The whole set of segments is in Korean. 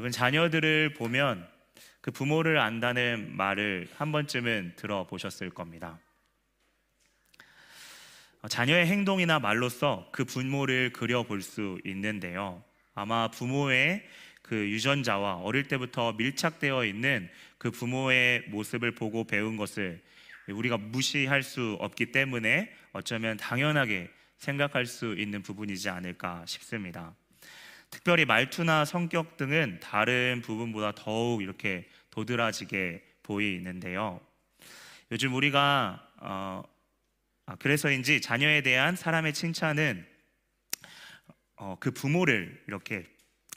여러분 자녀들을 보면 그 부모를 안다는 말을 한 번쯤은 들어보셨을 겁니다. 어, 자녀의 행동이나 말로써 그 부모를 그려볼 수 있는데요. 아마 부모의 그 유전자와 어릴 때부터 밀착되어 있는 그 부모의 모습을 보고 배운 것을 우리가 무시할 수 없기 때문에 어쩌면 당연하게 생각할 수 있는 부분이지 않을까 싶습니다. 특별히 말투나 성격 등은 다른 부분보다 더욱 이렇게 도드라지게 보이는데요. 요즘 우리가 어, 아, 그래서인지 자녀에 대한 사람의 칭찬은 어, 그 부모를 이렇게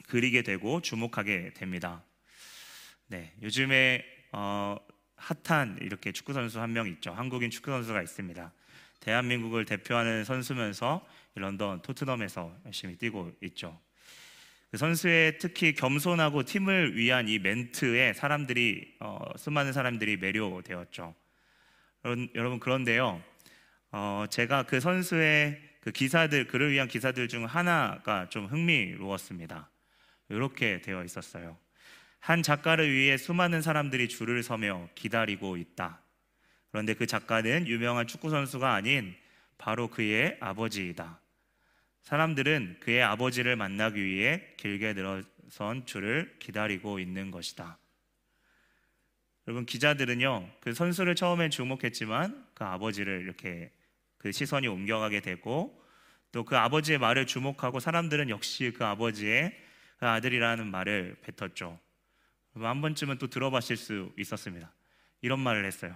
그리게 되고 주목하게 됩니다. 네, 요즘에 어, 핫한 이렇게 축구 선수 한 명 있죠. 한국인 축구 선수가 있습니다. 대한민국을 대표하는 선수면서 런던 토트넘에서 열심히 뛰고 있죠. 그 선수의 특히 겸손하고 팀을 위한 이 멘트에 사람들이 어, 수많은 사람들이 매료되었죠. 여러분 그런데요. 어, 제가 그 선수의 그 기사들 그를 위한 기사들 중 하나가 좀 흥미로웠습니다. 이렇게 되어 있었어요. 한 작가를 위해 수많은 사람들이 줄을 서며 기다리고 있다. 그런데 그 작가는 유명한 축구 선수가 아닌 바로 그의 아버지이다. 사람들은 그의 아버지를 만나기 위해 길게 늘어선 줄을 기다리고 있는 것이다. 여러분 기자들은요 그 선수를 처음엔 주목했지만 그 아버지를 이렇게 그 시선이 옮겨가게 되고 또 그 아버지의 말을 주목하고 사람들은 역시 그 아버지의 그 아들이라는 말을 뱉었죠. 한 번쯤은 또 들어봤을 수 있었습니다. 이런 말을 했어요.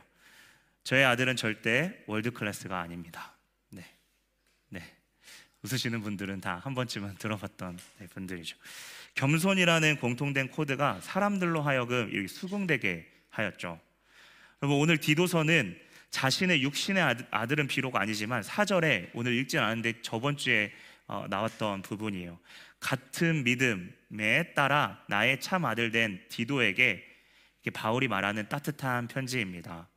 저의 아들은 절대 world class가 아닙니다. 웃으시는 분들은 다 한 번쯤은 들어봤던 네, 분들이죠. 겸손이라는 공통된 코드가 사람들로 하여금 수긍되게 하였죠. 여러분 오늘 디도서는 자신의 육신의 아들 은 비록 아니지만 사절에 오늘 읽지 않았는데 저번 주에 어, 나왔던 부분이에요. 같은 믿음에 따라 나의 참 아들 된 디도에게 바울이 말하는 따뜻한 편지입니다.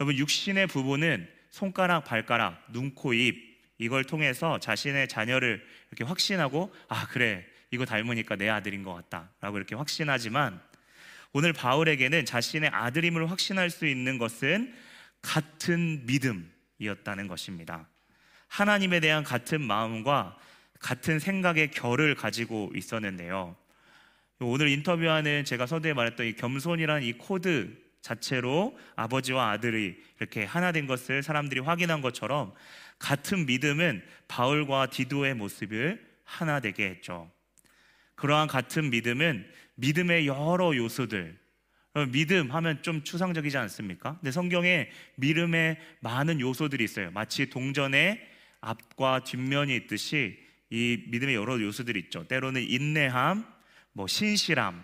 여러분 육신의 부분은 손가락, 발가락, 눈, 코, 입 이걸 통해서 자신의 자녀를 이렇게 확신하고 아 그래 이거 닮으니까 내 아들인 것 같다라고 이렇게 확신하지만 오늘 바울에게는 자신의 아들임을 확신할 수 있는 것은 같은 믿음이었다는 것입니다. 하나님에 대한 같은 마음과 같은 생각의 결을 가지고 있었는데요. 오늘 인터뷰하는 제가 서두에 말했던 이 겸손이라는 이 코드 자체로 아버지와 아들이 이렇게 하나 된 것을 사람들이 확인한 것처럼 같은 믿음은 바울과 디도의 모습을 하나 되게 했죠. 그러한 같은 믿음은 믿음의 여러 요소들, 믿음 하면 좀 추상적이지 않습니까? 근데 성경에 믿음의 많은 요소들이 있어요. 마치 동전의 앞과 뒷면이 있듯이 이 믿음의 여러 요소들이 있죠. 때로는 인내함, 뭐 신실함,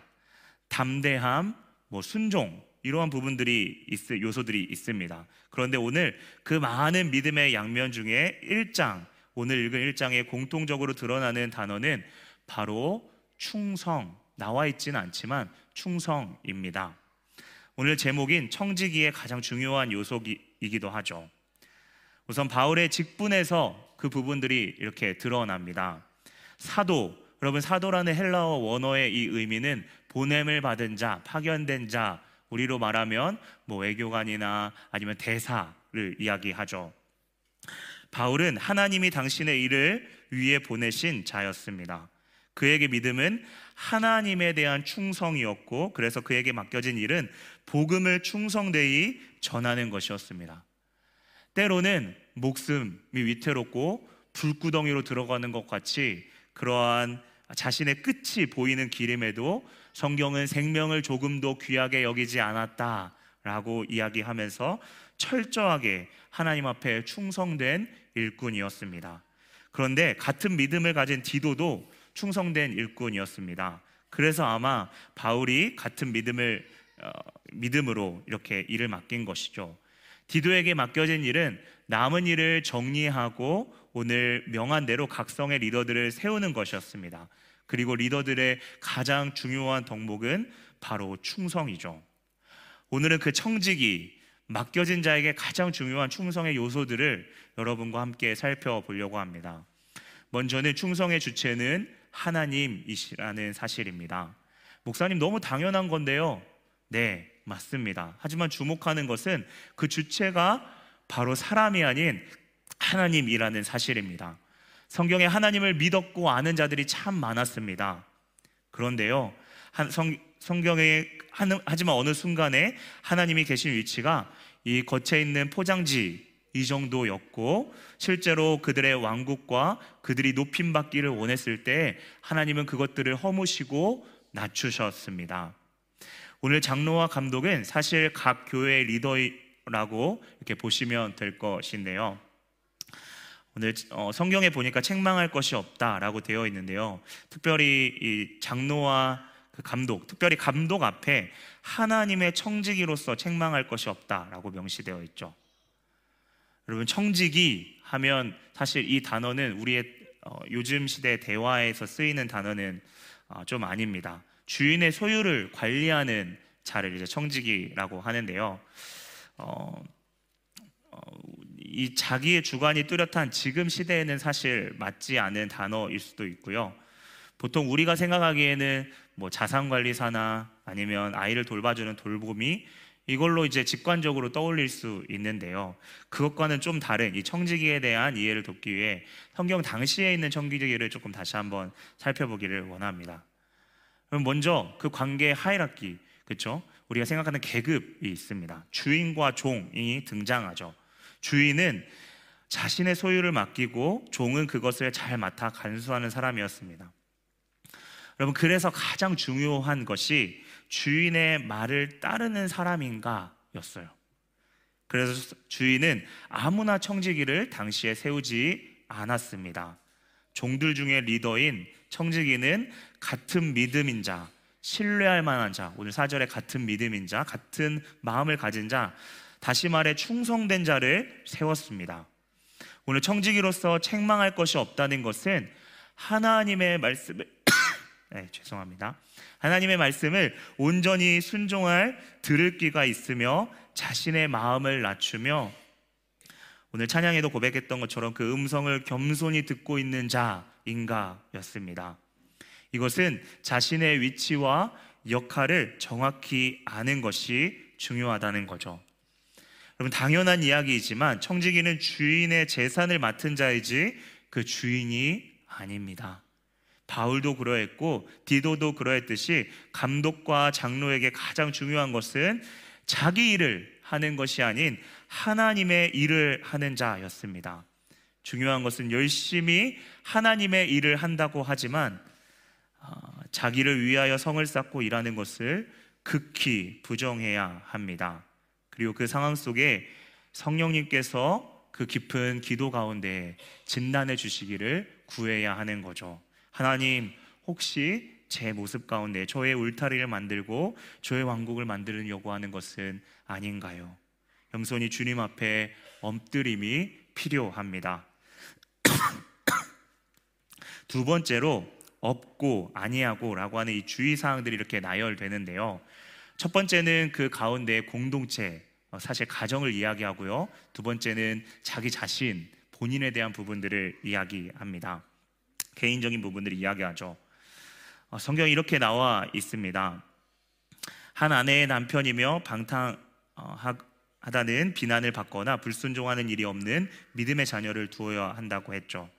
담대함, 뭐 순종 이러한 부분들이 있, 요소들이 있습니다. 그런데 오늘 그 많은 믿음의 양면 중에 1장 오늘 읽은 1장에 공통적으로 드러나는 단어는 바로 충성 나와 있지는 않지만 충성입니다. 오늘 제목인 청지기의 가장 중요한 요소이기도 하죠. 우선 바울의 직분에서 그 부분들이 이렇게 드러납니다. 사도, 여러분 사도라는 헬라어 원어의 이 의미는 보냄을 받은 자, 파견된 자, 우리로 말하면 뭐 외교관이나 아니면 대사를 이야기하죠. 바울은 하나님이 당신의 일을 위해 보내신 자였습니다. 그에게 믿음은 하나님에 대한 충성이었고 그래서 그에게 맡겨진 일은 복음을 충성되이 전하는 것이었습니다. 때로는 목숨이 위태롭고 불구덩이로 들어가는 것 같이 그러한 자신의 끝이 보이는 길임에도 성경은 생명을 조금도 귀하게 여기지 않았다라고 이야기하면서 철저하게 하나님 앞에 충성된 일꾼이었습니다. 그런데 같은 믿음을 가진 디도도 충성된 일꾼이었습니다. 그래서 아마 바울이 같은 믿음을 어, 믿음으로 이렇게 일을 맡긴 것이죠. 디도에게 맡겨진 일은 남은 일을 정리하고 오늘 명한 대로 각성의 리더들을 세우는 것이었습니다. 그리고 리더들의 가장 중요한 덕목은 바로 충성이죠. 오늘은 그 청직이 맡겨진 자에게 가장 중요한 충성의 요소들을 여러분과 함께 살펴보려고 합니다. 먼저는 충성의 주체는 하나님이시라는 사실입니다. 목사님 너무 당연한 건데요. 네, 맞습니다. 하지만 주목하는 것은 그 주체가 바로 사람이 아닌 하나님이라는 사실입니다. 성경에 하나님을 믿었고 아는 자들이 참 많았습니다. 그런데요, 성, 성경에 하지만 어느 순간에 하나님이 계신 위치가 이 겉에 있는 포장지 이 정도였고 실제로 그들의 왕국과 그들이 높임 받기를 원했을 때 하나님은 그것들을 허무시고 낮추셨습니다. 오늘 장로와 감독은 사실 각 교회의 리더라고 이렇게 보시면 될 것인데요. 오늘 어, 성경에 보니까 책망할 것이 없다라고 되어 있는데요. 특별히 이 장로와 그 감독, 특별히 감독 앞에 하나님의 청지기로서 책망할 것이 없다라고 명시되어 있죠. 여러분 청지기 하면 사실 이 단어는 우리의 어, 요즘 시대 대화에서 쓰이는 단어는 어, 좀 아닙니다. 주인의 소유를 관리하는 자를 이제 청지기라고 하는데요. 어, 어, 이 자기의 주관이 뚜렷한 지금 시대에는 사실 맞지 않은 단어일 수도 있고요. 보통 우리가 생각하기에는 뭐 자산 관리사나 아니면 아이를 돌봐주는 돌봄이 이걸로 이제 직관적으로 떠올릴 수 있는데요. 그것과는 좀 다른 이 청지기에 대한 이해를 돕기 위해 성경 당시에 있는 청지기를 조금 다시 한번 살펴보기를 원합니다. 그럼 먼저 그 관계의 하이라키, 그렇죠? 우리가 생각하는 계급이 있습니다. 주인과 종이 등장하죠. 주인은 자신의 소유를 맡기고 종은 그것을 잘 맡아 간수하는 사람이었습니다. 여러분 그래서 가장 중요한 것이 주인의 말을 따르는 사람인가 였어요. 그래서 주인은 아무나 청지기를 당시에 세우지 않았습니다. 종들 중에 리더인 청지기는 같은 믿음인 자, 신뢰할 만한 자, 오늘 사절에 같은 믿음인 자, 같은 마음을 가진 자, 다시 말해 충성된 자를 세웠습니다. 오늘 청지기로서 책망할 것이 없다는 것은 하나님의 말씀을 네, 죄송합니다. 하나님의 말씀을 온전히 순종할 들을 귀가 있으며 자신의 마음을 낮추며 오늘 찬양에도 고백했던 것처럼 그 음성을 겸손히 듣고 있는 자인가였습니다. 이것은 자신의 위치와 역할을 정확히 아는 것이 중요하다는 거죠. 여러분 당연한 이야기이지만 청지기는 주인의 재산을 맡은 자이지 그 주인이 아닙니다. 바울도 그러했고 디도도 그러했듯이 감독과 장로에게 가장 중요한 것은 자기 일을 하는 것이 아닌 하나님의 일을 하는 자였습니다. 중요한 것은 열심히 하나님의 일을 한다고 하지만 어, 자기를 위하여 성을 쌓고 일하는 것을 극히 부정해야 합니다. 그리고 그 상황 속에 성령님께서 그 깊은 기도 가운데 진단해 주시기를 구해야 하는 거죠. 하나님 혹시 제 모습 가운데 저의 울타리를 만들고 저의 왕국을 만드는 요구하는 것은 아닌가요? 겸손히 주님 앞에 엎드림이 필요합니다. 두 번째로 없고 아니하고라고 하는 이 주의 사항들이 이렇게 나열되는데요. 첫 번째는 그 가운데 공동체, 어, 사실 가정을 이야기하고요. 두 번째는 자기 자신, 본인에 대한 부분들을 이야기합니다. 개인적인 부분들을 이야기하죠. 어, 성경에 이렇게 나와 있습니다. 한 아내의 남편이며 방탕하다는 비난을 받거나 불순종하는 일이 없는 믿음의 자녀를 두어야 한다고 했죠.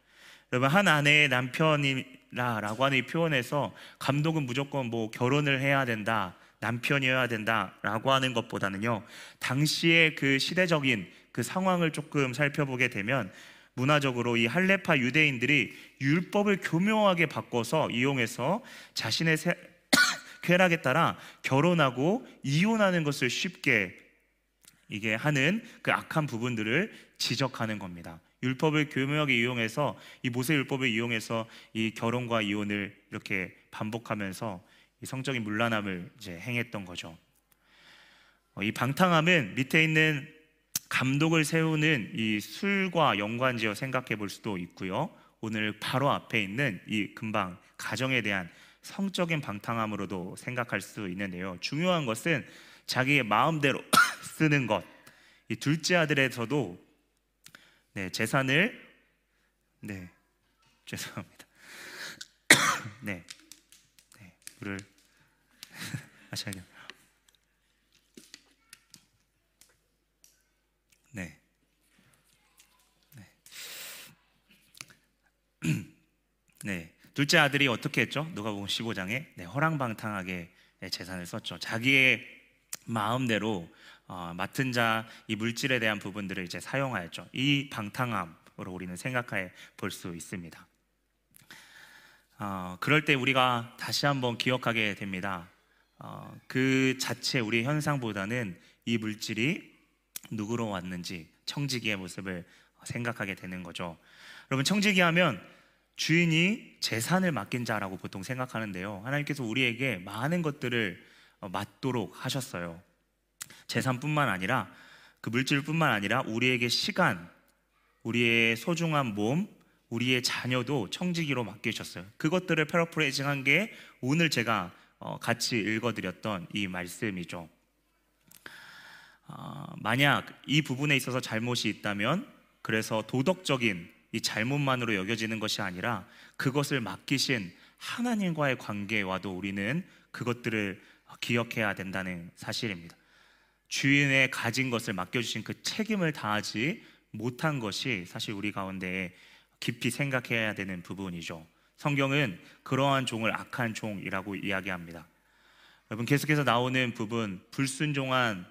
여러분 한 아내의 남편이라라고 하는 이 표현에서 감독은 무조건 뭐 결혼을 해야 된다, 남편이어야 된다라고 하는 것보다는요 당시의 그 시대적인 그 상황을 조금 살펴보게 되면 문화적으로 이 할레파 유대인들이 율법을 교묘하게 바꿔서 이용해서 자신의 세, 쾌락에 따라 결혼하고 이혼하는 것을 쉽게 이게 하는 그 악한 부분들을 지적하는 겁니다. 율법을 교묘하게 이용해서 이 모세 율법을 이용해서 이 결혼과 이혼을 이렇게 반복하면서 이 성적인 문란함을 이제 행했던 거죠. 어, 이 방탕함은 밑에 있는 감독을 세우는 이 술과 연관지어 생각해 볼 수도 있고요. 오늘 바로 앞에 있는 이 금방 가정에 대한 성적인 방탕함으로도 생각할 수 있는데요. 중요한 것은 자기의 마음대로 쓰는 것. 이 둘째 아들에서도 네, 재산을 네 죄송합니다. 네, 네 물을 마셔야겠. 네. 네. 네. 둘째 아들이 어떻게 했죠? 누가 보면 15장에 네, 허랑방탕하게 재산을 썼죠. 자기의 마음대로 어, 맡은 자 이 물질에 대한 부분들을 이제 사용하였죠. 이 방탕함으로 우리는 생각해 볼 수 있습니다. 어, 그럴 때 우리가 다시 한번 기억하게 됩니다. 어, 그 자체 우리 현상보다는 이 물질이 누구로 왔는지 청지기의 모습을 생각하게 되는 거죠. 여러분 청지기 하면 주인이 재산을 맡긴 자라고 보통 생각하는데요. 하나님께서 우리에게 많은 것들을 어, 맡도록 하셨어요. 재산뿐만 아니라 그 물질뿐만 아니라 우리에게 시간, 우리의 소중한 몸, 우리의 자녀도 청지기로 맡기셨어요. 그것들을 패러프레이징한 게 오늘 제가 어, 같이 읽어드렸던 이 말씀이죠. 어, 만약 이 부분에 있어서 잘못이 있다면 그래서 도덕적인 이 잘못만으로 여겨지는 것이 아니라 그것을 맡기신 하나님과의 관계와도 우리는 그것들을 기억해야 된다는 사실입니다. 주인의 가진 것을 맡겨주신 그 책임을 다하지 못한 것이 사실 우리 가운데 깊이 생각해야 되는 부분이죠. 성경은 그러한 종을 악한 종이라고 이야기합니다. 여러분 계속해서 나오는 부분 불순종한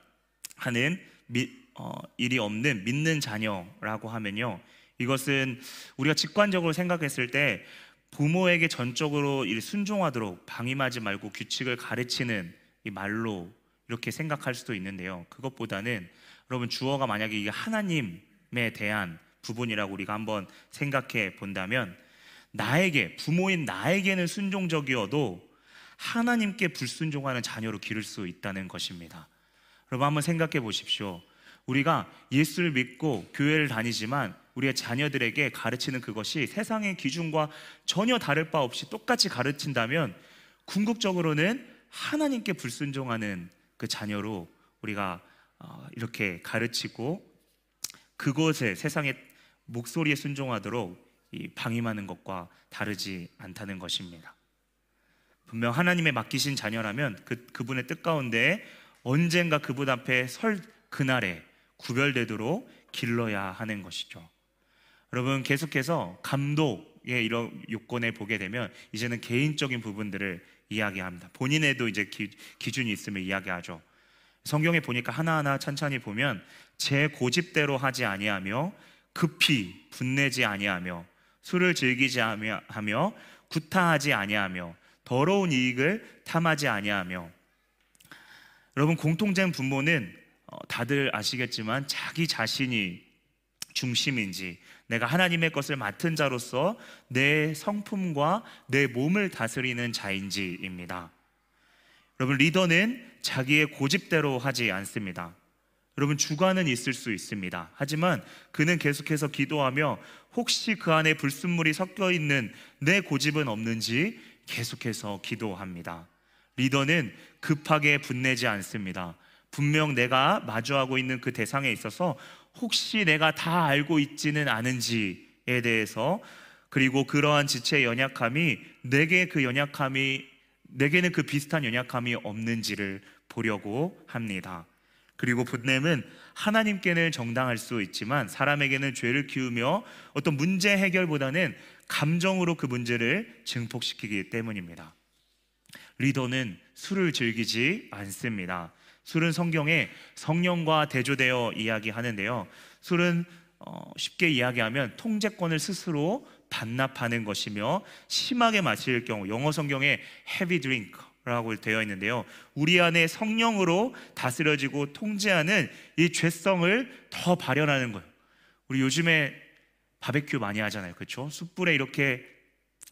하는 미, 어, 일이 없는 믿는 자녀라고 하면요. 이것은 우리가 직관적으로 생각했을 때 부모에게 전적으로 순종하도록 방임하지 말고 규칙을 가르치는 이 말로 이렇게 생각할 수도 있는데요. 그것보다는 여러분 주어가 만약에 이게 하나님에 대한 부분이라고 우리가 한번 생각해 본다면 나에게 부모인 나에게는 순종적이어도 하나님께 불순종하는 자녀로 기를 수 있다는 것입니다. 여러분 한번 생각해 보십시오. 우리가 예수를 믿고 교회를 다니지만 우리의 자녀들에게 가르치는 그것이 세상의 기준과 전혀 다를 바 없이 똑같이 가르친다면 궁극적으로는 하나님께 불순종하는 그 자녀로 우리가 어, 이렇게 가르치고 그것에 세상의 목소리에 순종하도록 방임하는 것과 다르지 않다는 것입니다. 분명 하나님의 맡기신 자녀라면 그 그분의 뜻 가운데 언젠가 그분 앞에 설 그날에 구별되도록 길러야 하는 것이죠. 여러분 계속해서 감독의 이런 요건에 보게 되면 이제는 개인적인 부분들을 이야기합니다. 본인에도 이제 기, 기준이 있음을 이야기하죠. 성경에 보니까 하나하나 천천히 보면 제 고집대로 하지 아니하며 급히 분내지 아니하며 술을 즐기지 하며 구타하지 아니하며 더러운 이익을 탐하지 아니하며 여러분 공통된 분모는 어, 다들 아시겠지만 자기 자신이 중심인지 내가 하나님의 것을 맡은 자로서 내 성품과 내 몸을 다스리는 자인지입니다. 여러분 리더는 자기의 고집대로 하지 않습니다. 여러분 주관은 있을 수 있습니다. 하지만 그는 계속해서 기도하며 혹시 그 안에 불순물이 섞여 있는 내 고집은 없는지 계속해서 기도합니다. 리더는 급하게 분내지 않습니다. 분명 내가 마주하고 있는 그 대상에 있어서 혹시 내가 다 알고 있지는 않은지에 대해서 그리고 그러한 지체의 연약함이 내게 그 연약함이 내게는 그 비슷한 연약함이 없는지를 보려고 합니다. 그리고 분냄은 하나님께는 정당할 수 있지만 사람에게는 죄를 키우며 어떤 문제 해결보다는 감정으로 그 문제를 증폭시키기 때문입니다. 리더는 술을 즐기지 않습니다. 술은 성경에 성령과 대조되어 이야기하는데요. 술은 어, 쉽게 이야기하면 통제권을 스스로 반납하는 것이며 심하게 마실 경우 영어 성경에 heavy drink 라고 되어 있는데요. 우리 안에 성령으로 다스려지고 통제하는 이 죄성을 더 발현하는 거예요. 우리 요즘에 바베큐 많이 하잖아요. 그렇죠? 숯불에 이렇게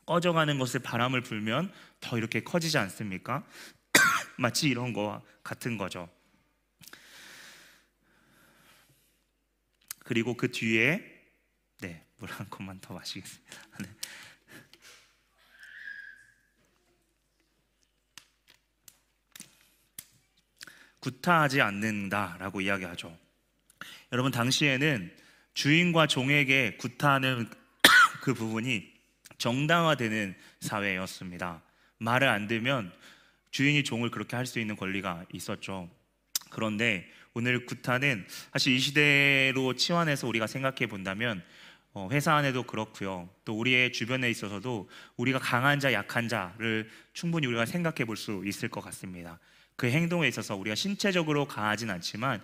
꺼져가는 것을 바람을 불면 더 이렇게 커지지 않습니까? 마치 이런 거와 같은 거죠. 그리고 그 뒤에 네, 물 한 컵만 더 마시겠습니다. 네. 구타하지 않는다라고 이야기하죠. 여러분 당시에는 주인과 종에게 구타하는 그 부분이 정당화되는 사회였습니다. 말을 안 들면 주인이 종을 그렇게 할 수 있는 권리가 있었죠. 그런데 오늘 구타는 사실 이 시대로 치환해서 우리가 생각해 본다면 어, 회사 안에도 그렇고요. 또 우리의 주변에 있어서도 우리가 강한 자, 약한 자를 충분히 우리가 생각해 볼 수 있을 것 같습니다. 그 행동에 있어서 우리가 신체적으로 강하진 않지만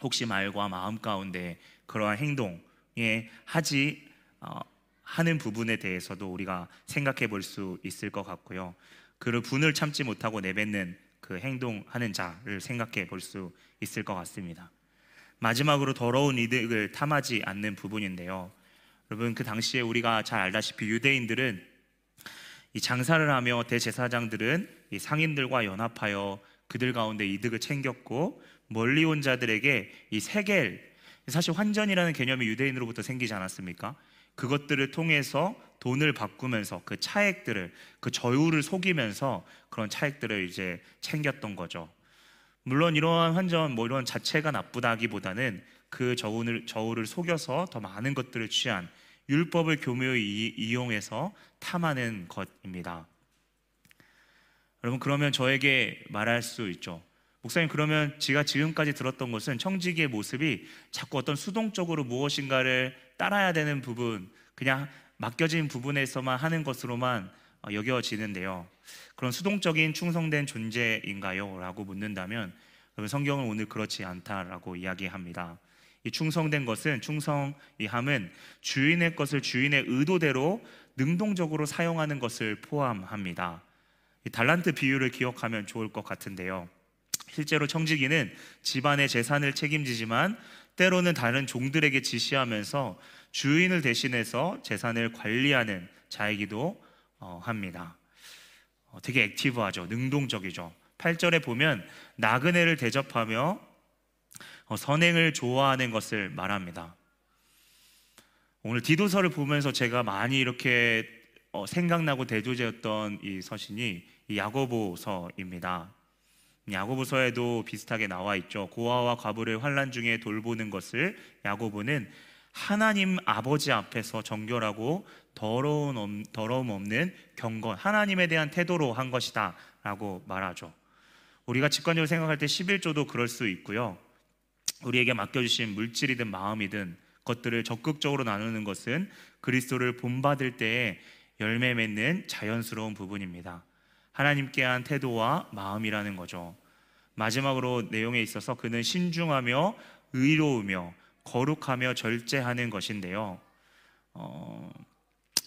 혹시 말과 마음 가운데 그러한 행동에 하지 어, 하는 부분에 대해서도 우리가 생각해 볼 수 있을 것 같고요. 그를 분을 참지 못하고 내뱉는 그 행동하는 자를 생각해 볼 수 있을 것 같습니다. 마지막으로 더러운 이득을 탐하지 않는 부분인데요. 여러분 그 당시에 우리가 잘 알다시피 유대인들은 이 장사를 하며 대제사장들은 이 상인들과 연합하여 그들 가운데 이득을 챙겼고 멀리 온 자들에게 이 세겔 사실 환전이라는 개념이 유대인으로부터 생기지 않았습니까? 그것들을 통해서 돈을 바꾸면서 그 차액들을 그 저율을 속이면서 그런 차액들을 이제 챙겼던 거죠. 물론 이러한 환전 뭐 이런 자체가 나쁘다기보다는 그 저울을 저울을 속여서 더 많은 것들을 취한 율법을 교묘히 이용해서 탐하는 것입니다. 여러분 그러면 저에게 말할 수 있죠. 목사님 그러면 제가 지금까지 들었던 것은 청지기의 모습이 자꾸 어떤 수동적으로 무엇인가를 따라야 되는 부분, 그냥 맡겨진 부분에서만 하는 것으로만 어, 여겨지는데요. 그런 수동적인 충성된 존재인가요? 라고 묻는다면 성경은 오늘 그렇지 않다라고 이야기합니다. 이 충성된 것은 충성 이 함은 주인의 것을 주인의 의도대로 능동적으로 사용하는 것을 포함합니다. 이 달란트 비유를 기억하면 좋을 것 같은데요. 실제로 청지기는 집안의 재산을 책임지지만 때로는 다른 종들에게 지시하면서 주인을 대신해서 재산을 관리하는 자이기도 어, 합니다. 어, 되게 액티브하죠. 능동적이죠. 8절에 보면 나그네를 대접하며 어, 선행을 좋아하는 것을 말합니다. 오늘 디도서를 보면서 제가 많이 이렇게 생각나고 대조되었던 이 서신이 이 야고보서입니다. 야고보서에도 비슷하게 나와 있죠. 고아와 과부를 환란 중에 돌보는 것을 야고보는 하나님 아버지 앞에서 정결하고 더러운 더러움 없는 경건 하나님에 대한 태도로 한 것이다라고 말하죠. 우리가 직관적으로 생각할 때 11조도 그럴 수 있고요. 우리에게 맡겨주신 물질이든 마음이든 것들을 적극적으로 나누는 것은 그리스도를 본받을 때에 열매 맺는 자연스러운 부분입니다. 하나님께 한 태도와 마음이라는 거죠. 마지막으로 내용에 있어서 그는 신중하며 의로우며 거룩하며 절제하는 것인데요. 어,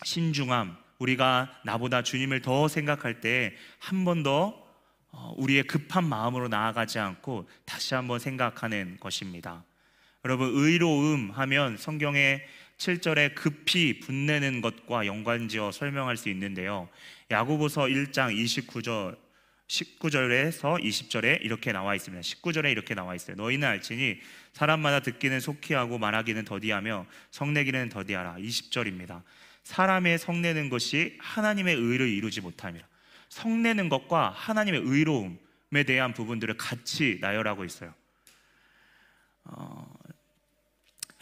신중함, 우리가 나보다 주님을 더 생각할 때 한 번더 어, 우리의 급한 마음으로 나아가지 않고 다시 한번 생각하는 것입니다. 여러분, 의로움 하면 성경의 7절에 급히 분내는 것과 연관지어 설명할 수 있는데요. 야고보서 1장 29절 19절에서 20절에 이렇게 나와 있습니다. 19절에 이렇게 나와 있어요. 너희는 알지니 사람마다 듣기는 속히 하고 말하기는 더디하며 성내기는 더디하라. 20절입니다. 사람의 성내는 것이 하나님의 의를 이루지 못함이라. 성내는 것과 하나님의 의로움에 대한 부분들을 같이 나열하고 있어요. 어,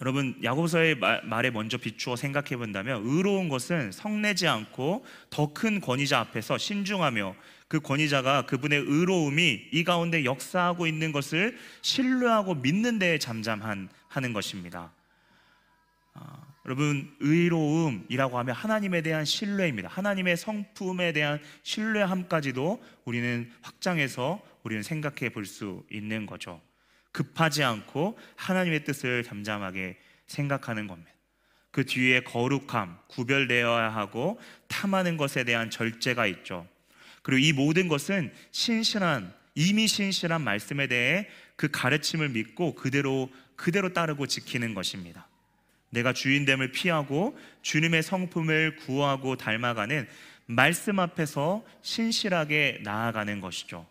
여러분 야고보서의 말에 먼저 비추어 생각해 본다면 의로운 것은 성내지 않고 더 큰 권위자 앞에서 신중하며 그 권위자가 그분의 의로움이 이 가운데 역사하고 있는 것을 신뢰하고 믿는 데에 잠잠한 하는 것입니다. 아, 여러분 의로움이라고 하면 하나님에 대한 신뢰입니다. 하나님의 성품에 대한 신뢰함까지도 우리는 확장해서 우리는 생각해 볼 수 있는 거죠. 급하지 않고 하나님의 뜻을 잠잠하게 생각하는 겁니다. 그 뒤에 거룩함, 구별되어야 하고 탐하는 것에 대한 절제가 있죠. 그리고 이 모든 것은 신실한 이미 신실한 말씀에 대해 그 가르침을 믿고 그대로 그대로 따르고 지키는 것입니다. 내가 주인됨을 피하고 주님의 성품을 구하고 닮아가는 말씀 앞에서 신실하게 나아가는 것이죠.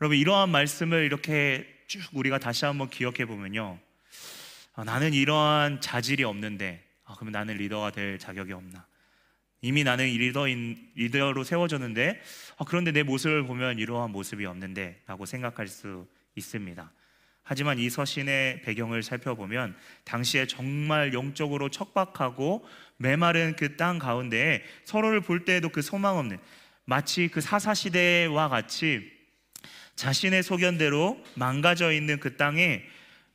여러분 이러한 말씀을 이렇게 쭉 우리가 다시 한번 기억해 보면요. 아, 나는 이러한 자질이 없는데 아, 그러면 나는 리더가 될 자격이 없나? 이미 나는 리더인 리더로 세워졌는데 아, 그런데 내 모습을 보면 이러한 모습이 없는데 라고 생각할 수 있습니다. 하지만 이 서신의 배경을 살펴보면 당시에 정말 영적으로 척박하고 메마른 그 땅 가운데 서로를 볼 때에도 그 소망 없는 마치 그 사사 시대와 같이 자신의 소견대로 망가져 있는 그 땅에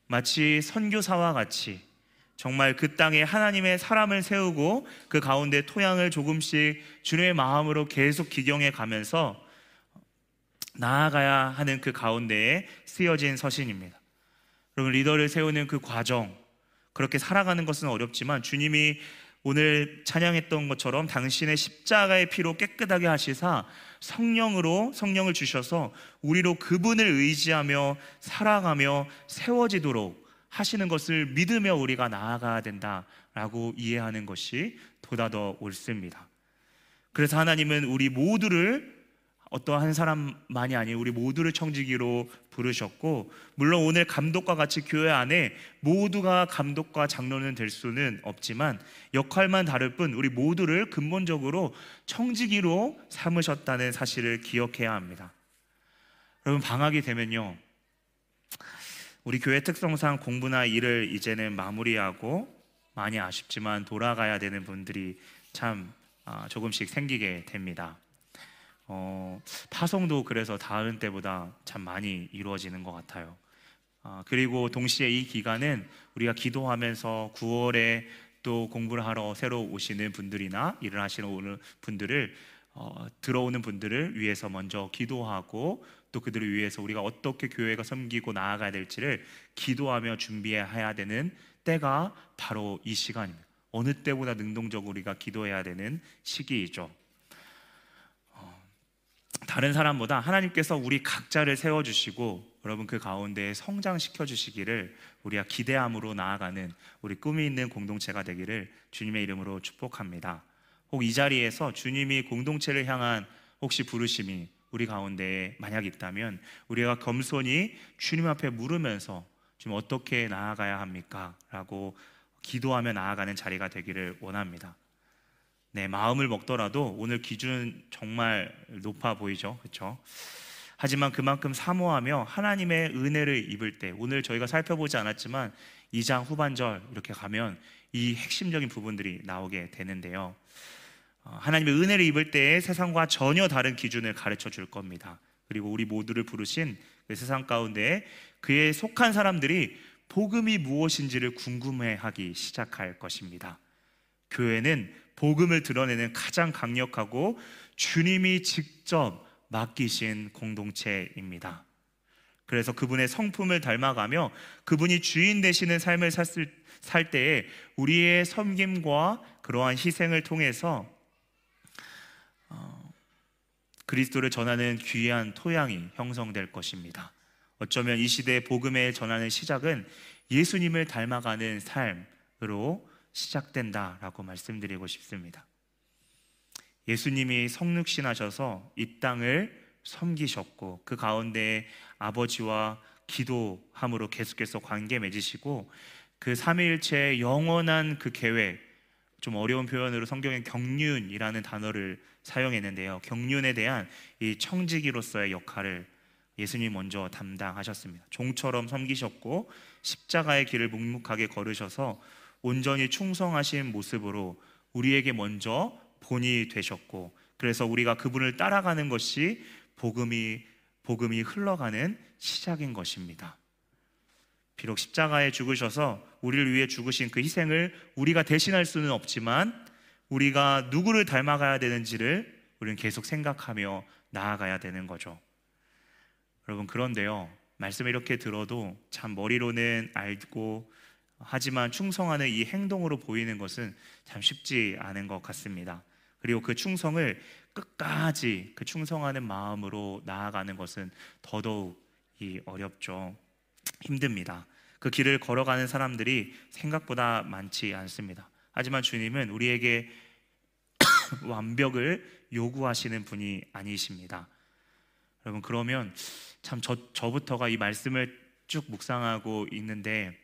마치 선교사와 같이 정말 그 땅에 하나님의 사람을 세우고 그 가운데 토양을 조금씩 주님의 마음으로 계속 기경해 가면서 나아가야 하는 그 가운데에 쓰여진 서신입니다. 여러분 리더를 세우는 그 과정 그렇게 살아가는 것은 어렵지만 주님이 오늘 찬양했던 것처럼 당신의 십자가의 피로 깨끗하게 하시사 성령으로 성령을 주셔서 우리로 그분을 의지하며 살아가며 세워지도록 하시는 것을 믿으며 우리가 나아가야 된다라고 이해하는 것이 보다 더 옳습니다. 그래서 하나님은 우리 모두를 어떠한 사람만이 아닌 우리 모두를 청지기로 부르셨고 물론 오늘 감독과 같이 교회 안에 모두가 감독과 장로는 될 수는 없지만 역할만 다를 뿐 우리 모두를 근본적으로 청지기로 삼으셨다는 사실을 기억해야 합니다. 여러분 방학이 되면요. 우리 교회 특성상 공부나 일을 이제는 마무리하고 많이 아쉽지만 돌아가야 되는 분들이 참 아, 조금씩 생기게 됩니다. 어, 파송도 그래서 다른 때보다 참 많이 이루어지는 것 같아요. 아, 그리고 동시에 이 기간은 우리가 기도하면서 9월에 또 공부를 하러 새로 오시는 분들이나 일을 하시는 분들을 어, 들어오는 분들을 위해서 먼저 기도하고 또 그들을 위해서 우리가 어떻게 교회가 섬기고 나아가야 될지를 기도하며 준비해야 되는 때가 바로 이 시간입니다. 어느 때보다 능동적으로 우리가 기도해야 되는 시기이죠. 다른 사람보다 하나님께서 우리 각자를 세워주시고 여러분 그 가운데 성장시켜 주시기를 우리가 기대함으로 나아가는 우리 꿈이 있는 공동체가 되기를 주님의 이름으로 축복합니다. 혹 이 자리에서 주님이 공동체를 향한 혹시 부르심이 우리 가운데 만약 있다면 우리가 겸손히 주님 앞에 물으면서 지금 어떻게 나아가야 합니까? 라고 기도하며 나아가는 자리가 되기를 원합니다. 네, 마음을 먹더라도 오늘 기준 정말 높아 보이죠. 그렇죠? 하지만 그만큼 사모하며 하나님의 은혜를 입을 때 오늘 저희가 살펴보지 않았지만 2장 후반절 이렇게 가면 이 핵심적인 부분들이 나오게 되는데요. 어, 하나님의 은혜를 입을 때 세상과 전혀 다른 기준을 가르쳐 줄 겁니다. 그리고 우리 모두를 부르신 그 세상 가운데 그에 속한 사람들이 복음이 무엇인지를 궁금해 하기 시작할 것입니다. 교회는 복음을 드러내는 가장 강력하고 주님이 직접 맡기신 공동체입니다. 그래서 그분의 성품을 닮아가며 그분이 주인 되시는 삶을 살 때에 우리의 섬김과 그러한 희생을 통해서 어, 그리스도를 전하는 귀한 토양이 형성될 것입니다. 어쩌면 이 시대의 복음에 전하는 시작은 예수님을 닮아가는 삶으로 시작된다라고 말씀드리고 싶습니다. 예수님이 성육신하셔서 이 땅을 섬기셨고 그 가운데 아버지와 기도함으로 계속해서 관계 맺으시고 그 삼위일체의 영원한 그 계획 좀 어려운 표현으로 성경에 경륜이라는 단어를 사용했는데요. 경륜에 대한 이 청지기로서의 역할을 예수님 먼저 담당하셨습니다. 종처럼 섬기셨고 십자가의 길을 묵묵하게 걸으셔서 온전히 충성하신 모습으로 우리에게 먼저 본이 되셨고 그래서 우리가 그분을 따라가는 것이 복음이 복음이 흘러가는 시작인 것입니다. 비록 십자가에 죽으셔서 우리를 위해 죽으신 그 희생을 우리가 대신할 수는 없지만 우리가 누구를 닮아가야 되는지를 우리는 계속 생각하며 나아가야 되는 거죠. 여러분 그런데요. 말씀을 이렇게 들어도 참 머리로는 알고 하지만 충성하는 이 행동으로 보이는 것은 참 쉽지 않은 것 같습니다. 그리고 그 충성을 끝까지 그 충성하는 마음으로 나아가는 것은 더더욱 이 어렵죠. 힘듭니다. 그 길을 걸어가는 사람들이 생각보다 많지 않습니다. 하지만 주님은 우리에게 완벽을 요구하시는 분이 아니십니다. 여러분 그러면 참 저, 저부터가 이 말씀을 쭉 묵상하고 있는데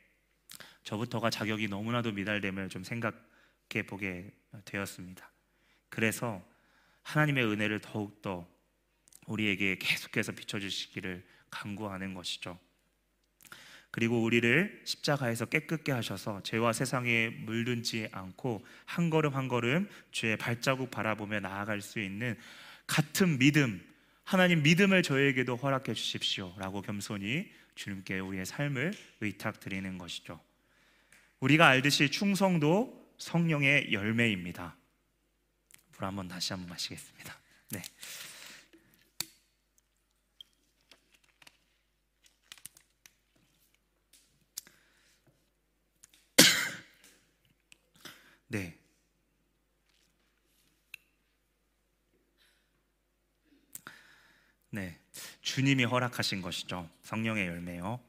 저부터가 자격이 너무나도 미달됨을 좀 생각해 보게 되었습니다. 그래서 하나님의 은혜를 더욱더 우리에게 계속해서 비춰주시기를 간구하는 것이죠. 그리고 우리를 십자가에서 깨끗게 하셔서 죄와 세상에 물든지 않고 한 걸음 한 걸음 주의 발자국 바라보며 나아갈 수 있는 같은 믿음, 하나님 믿음을 저에게도 허락해 주십시오 라고 겸손히 주님께 우리의 삶을 의탁드리는 것이죠. 우리가 알듯이 충성도 성령의 열매입니다. 물 한번 다시 한번 마시겠습니다. 네. 네. 네. 주님이 허락하신 것이죠. 성령의 열매요.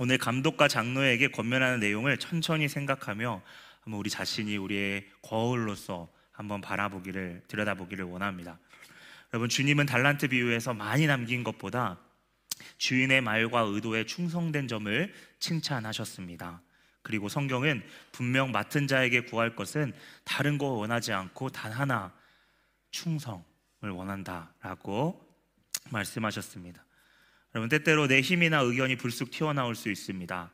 오늘 감독과 장로에게 권면하는 내용을 천천히 생각하며 한번 우리 자신이 우리의 거울로서 한번 바라보기를 들여다보기를 원합니다. 여러분 주님은 달란트 비유에서 많이 남긴 것보다 주인의 말과 의도에 충성된 점을 칭찬하셨습니다. 그리고 성경은 분명 맡은 자에게 구할 것은 다른 거 원하지 않고 단 하나 충성을 원한다라고 말씀하셨습니다. 여러분 때때로 내 힘이나 의견이 불쑥 튀어나올 수 있습니다.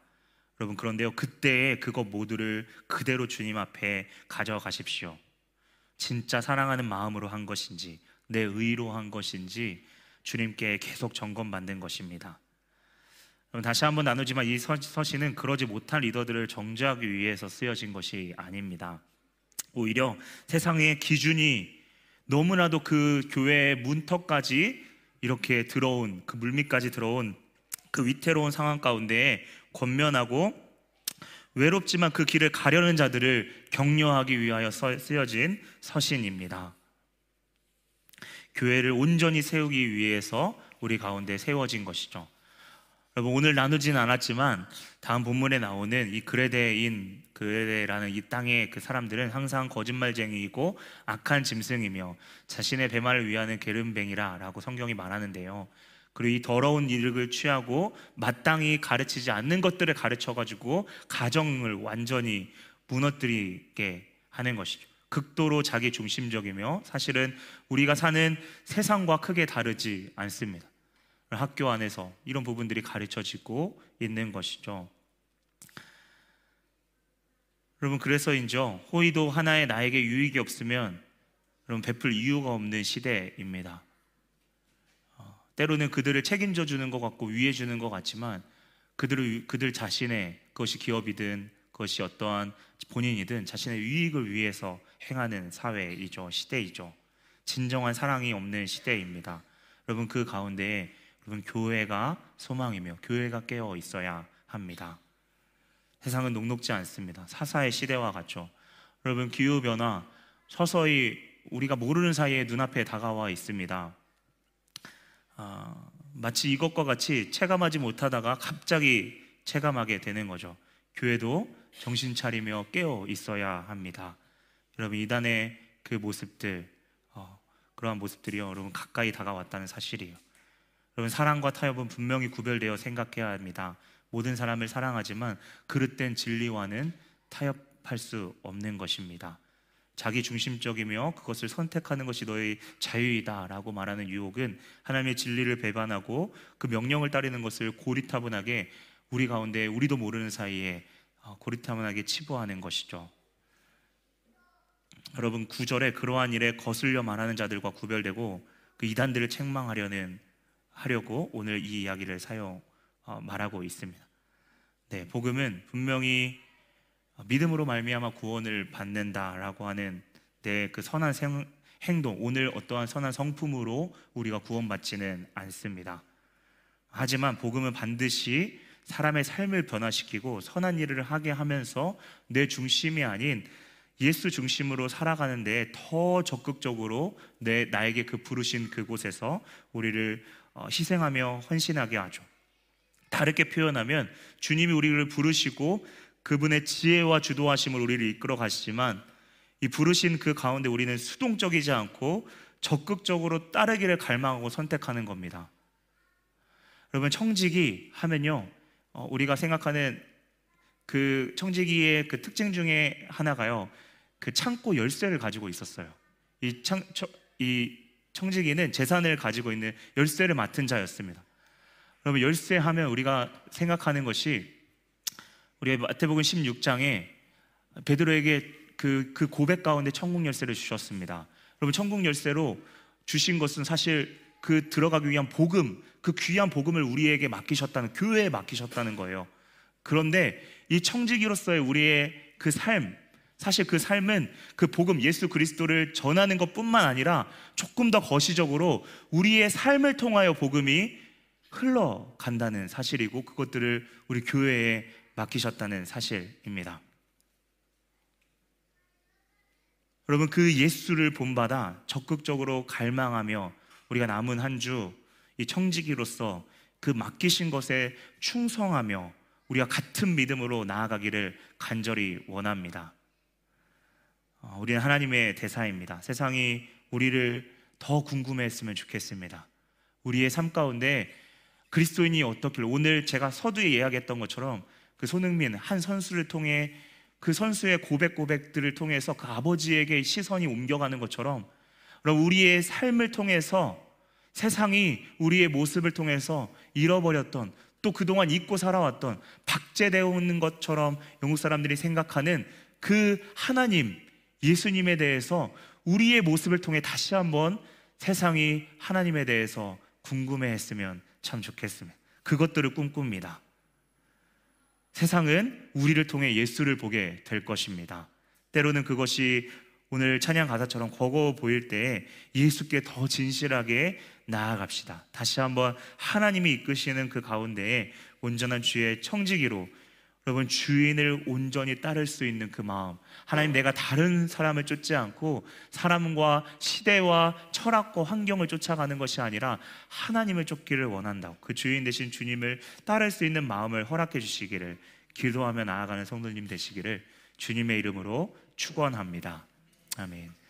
여러분 그런데요 그때에 그것 모두를 그대로 주님 앞에 가져가십시오. 진짜 사랑하는 마음으로 한 것인지 내 의로 한 것인지 주님께 계속 점검받는 것입니다. 다시 한번 나누지만 이 서신은 그러지 못한 리더들을 정죄하기 위해서 쓰여진 것이 아닙니다. 오히려 세상의 기준이 너무나도 그 교회의 문턱까지 이렇게 들어온 그 물밑까지 들어온 그 위태로운 상황 가운데 권면하고 외롭지만 그 길을 가려는 자들을 격려하기 위하여 쓰여진 서신입니다. 교회를 온전히 세우기 위해서 우리 가운데 세워진 것이죠. 여러분 오늘 나누진 않았지만 다음 본문에 나오는 이 그레데인 그레데라는 이 땅의 그 사람들은 항상 거짓말쟁이이고 악한 짐승이며 자신의 배말을 위하는 게름뱅이라라고 성경이 말하는데요. 그리고 이 더러운 일을 취하고 마땅히 가르치지 않는 것들을 가르쳐 가지고 가정을 완전히 무너뜨리게 하는 것이죠. 극도로 자기 중심적이며 사실은 우리가 사는 세상과 크게 다르지 않습니다. 학교 안에서 이런 부분들이 가르쳐지고 있는 것이죠. 여러분 그래서인죠 호의도 하나의 나에게 유익이 없으면 여러분 베풀 이유가 없는 시대입니다. 어, 때로는 그들을 책임져 주는 것 같고 위해 주는 것 같지만 그들을 그들 자신의 그것이 기업이든 그것이 어떠한 본인이든 자신의 유익을 위해서 행하는 사회이죠 시대이죠 진정한 사랑이 없는 시대입니다. 여러분 그 가운데 여러분 교회가 소망이며 교회가 깨어 있어야 합니다. 세상은 녹록지 않습니다. 사사의 시대와 같죠. 여러분 기후 변화 서서히 우리가 모르는 사이에 눈앞에 다가와 있습니다. 아, 마치 이것과 같이 체감하지 못하다가 갑자기 체감하게 되는 거죠. 교회도 정신 차리며 깨어 있어야 합니다. 여러분 이단의 그 모습들, 어, 그러한 모습들이요, 여러분 가까이 다가왔다는 사실이에요. 여러분 사랑과 타협은 분명히 구별되어 생각해야 합니다. 모든 사람을 사랑하지만 그릇된 진리와는 타협할 수 없는 것입니다. 자기 중심적이며 그것을 선택하는 것이 너의 자유이다라고 말하는 유혹은 하나님의 진리를 배반하고 그 명령을 따르는 것을 고리타분하게 우리 가운데 우리도 모르는 사이에 어, 고리타분하게 치부하는 것이죠. 여러분 구절에 그러한 일에 거슬려 말하는 자들과 구별되고 그 이단들을 책망하려는 하려고 오늘 이 이야기를 사용 어, 말하고 있습니다. 네, 복음은 분명히 믿음으로 말미암아 구원을 받는다라고 하는 내 그 선한 생, 행동, 오늘 어떠한 선한 성품으로 우리가 구원받지는 않습니다. 하지만 복음은 반드시 사람의 삶을 변화시키고 선한 일을 하게 하면서 내 중심이 아닌 예수 중심으로 살아가는데 더 적극적으로 내 나에게 그 부르신 그곳에서 우리를 어, 희생하며 헌신하게 하죠. 다르게 표현하면 주님이 우리를 부르시고 그분의 지혜와 주도하심을 우리를 이끌어 가시지만 이 부르신 그 가운데 우리는 수동적이지 않고 적극적으로 따르기를 갈망하고 선택하는 겁니다. 여러분 청지기 하면요 어, 우리가 생각하는 그 청지기의 그 특징 중에 하나가요 그 창고 열쇠를 가지고 있었어요. 이, 창, 이 청지기는 재산을 가지고 있는 열쇠를 맡은 자였습니다. 여러분 열쇠 하면 우리가 생각하는 것이 우리 마태복음 16장에 베드로에게 그, 그 고백 가운데 천국 열쇠를 주셨습니다. 여러분 천국 열쇠로 주신 것은 사실 그 들어가기 위한 복음, 그 귀한 복음을 우리에게 맡기셨다는 교회에 맡기셨다는 거예요. 그런데 이 청지기로서의 우리의 그 삶, 사실 그 삶은 그 복음 예수 그리스도를 전하는 것뿐만 아니라 조금 더 거시적으로 우리의 삶을 통하여 복음이 흘러간다는 사실이고 그것들을 우리 교회에 맡기셨다는 사실입니다. 여러분 그 예수를 본받아 적극적으로 갈망하며 우리가 남은 한 주 이 청지기로서 그 맡기신 것에 충성하며 우리가 같은 믿음으로 나아가기를 간절히 원합니다. 어, 우리는 하나님의 대사입니다. 세상이 우리를 더 궁금해했으면 좋겠습니다. 우리의 삶 가운데 그리스도인이 어떻길 오늘 제가 서두에 이야기했던 것처럼 그 손흥민 한 선수를 통해 그 선수의 고백 고백들을 통해서 그 아버지에게 시선이 옮겨가는 것처럼 우리의 삶을 통해서 세상이 우리의 모습을 통해서 잃어버렸던 또 그동안 잊고 살아왔던 박제되어 있는 것처럼 영국 사람들이 생각하는 그 하나님, 예수님에 대해서 우리의 모습을 통해 다시 한번 세상이 하나님에 대해서 궁금해 했으면 참 좋겠습니다. 그것들을 꿈꿉니다. 세상은 우리를 통해 예수를 보게 될 것입니다. 때로는 그것이 오늘 찬양 가사처럼 버거워 보일 때 예수께 더 진실하게 나아갑시다. 다시 한번 하나님이 이끄시는 그 가운데에 온전한 주의 청지기로 여러분 주인을 온전히 따를 수 있는 그 마음. 하나님 내가 다른 사람을 쫓지 않고 사람과 시대와 철학과 환경을 쫓아가는 것이 아니라 하나님을 쫓기를 원한다 그 주인 되신 주님을 따를 수 있는 마음을 허락해 주시기를 기도하며 나아가는 성도님 되시기를 주님의 이름으로 축원합니다. 아멘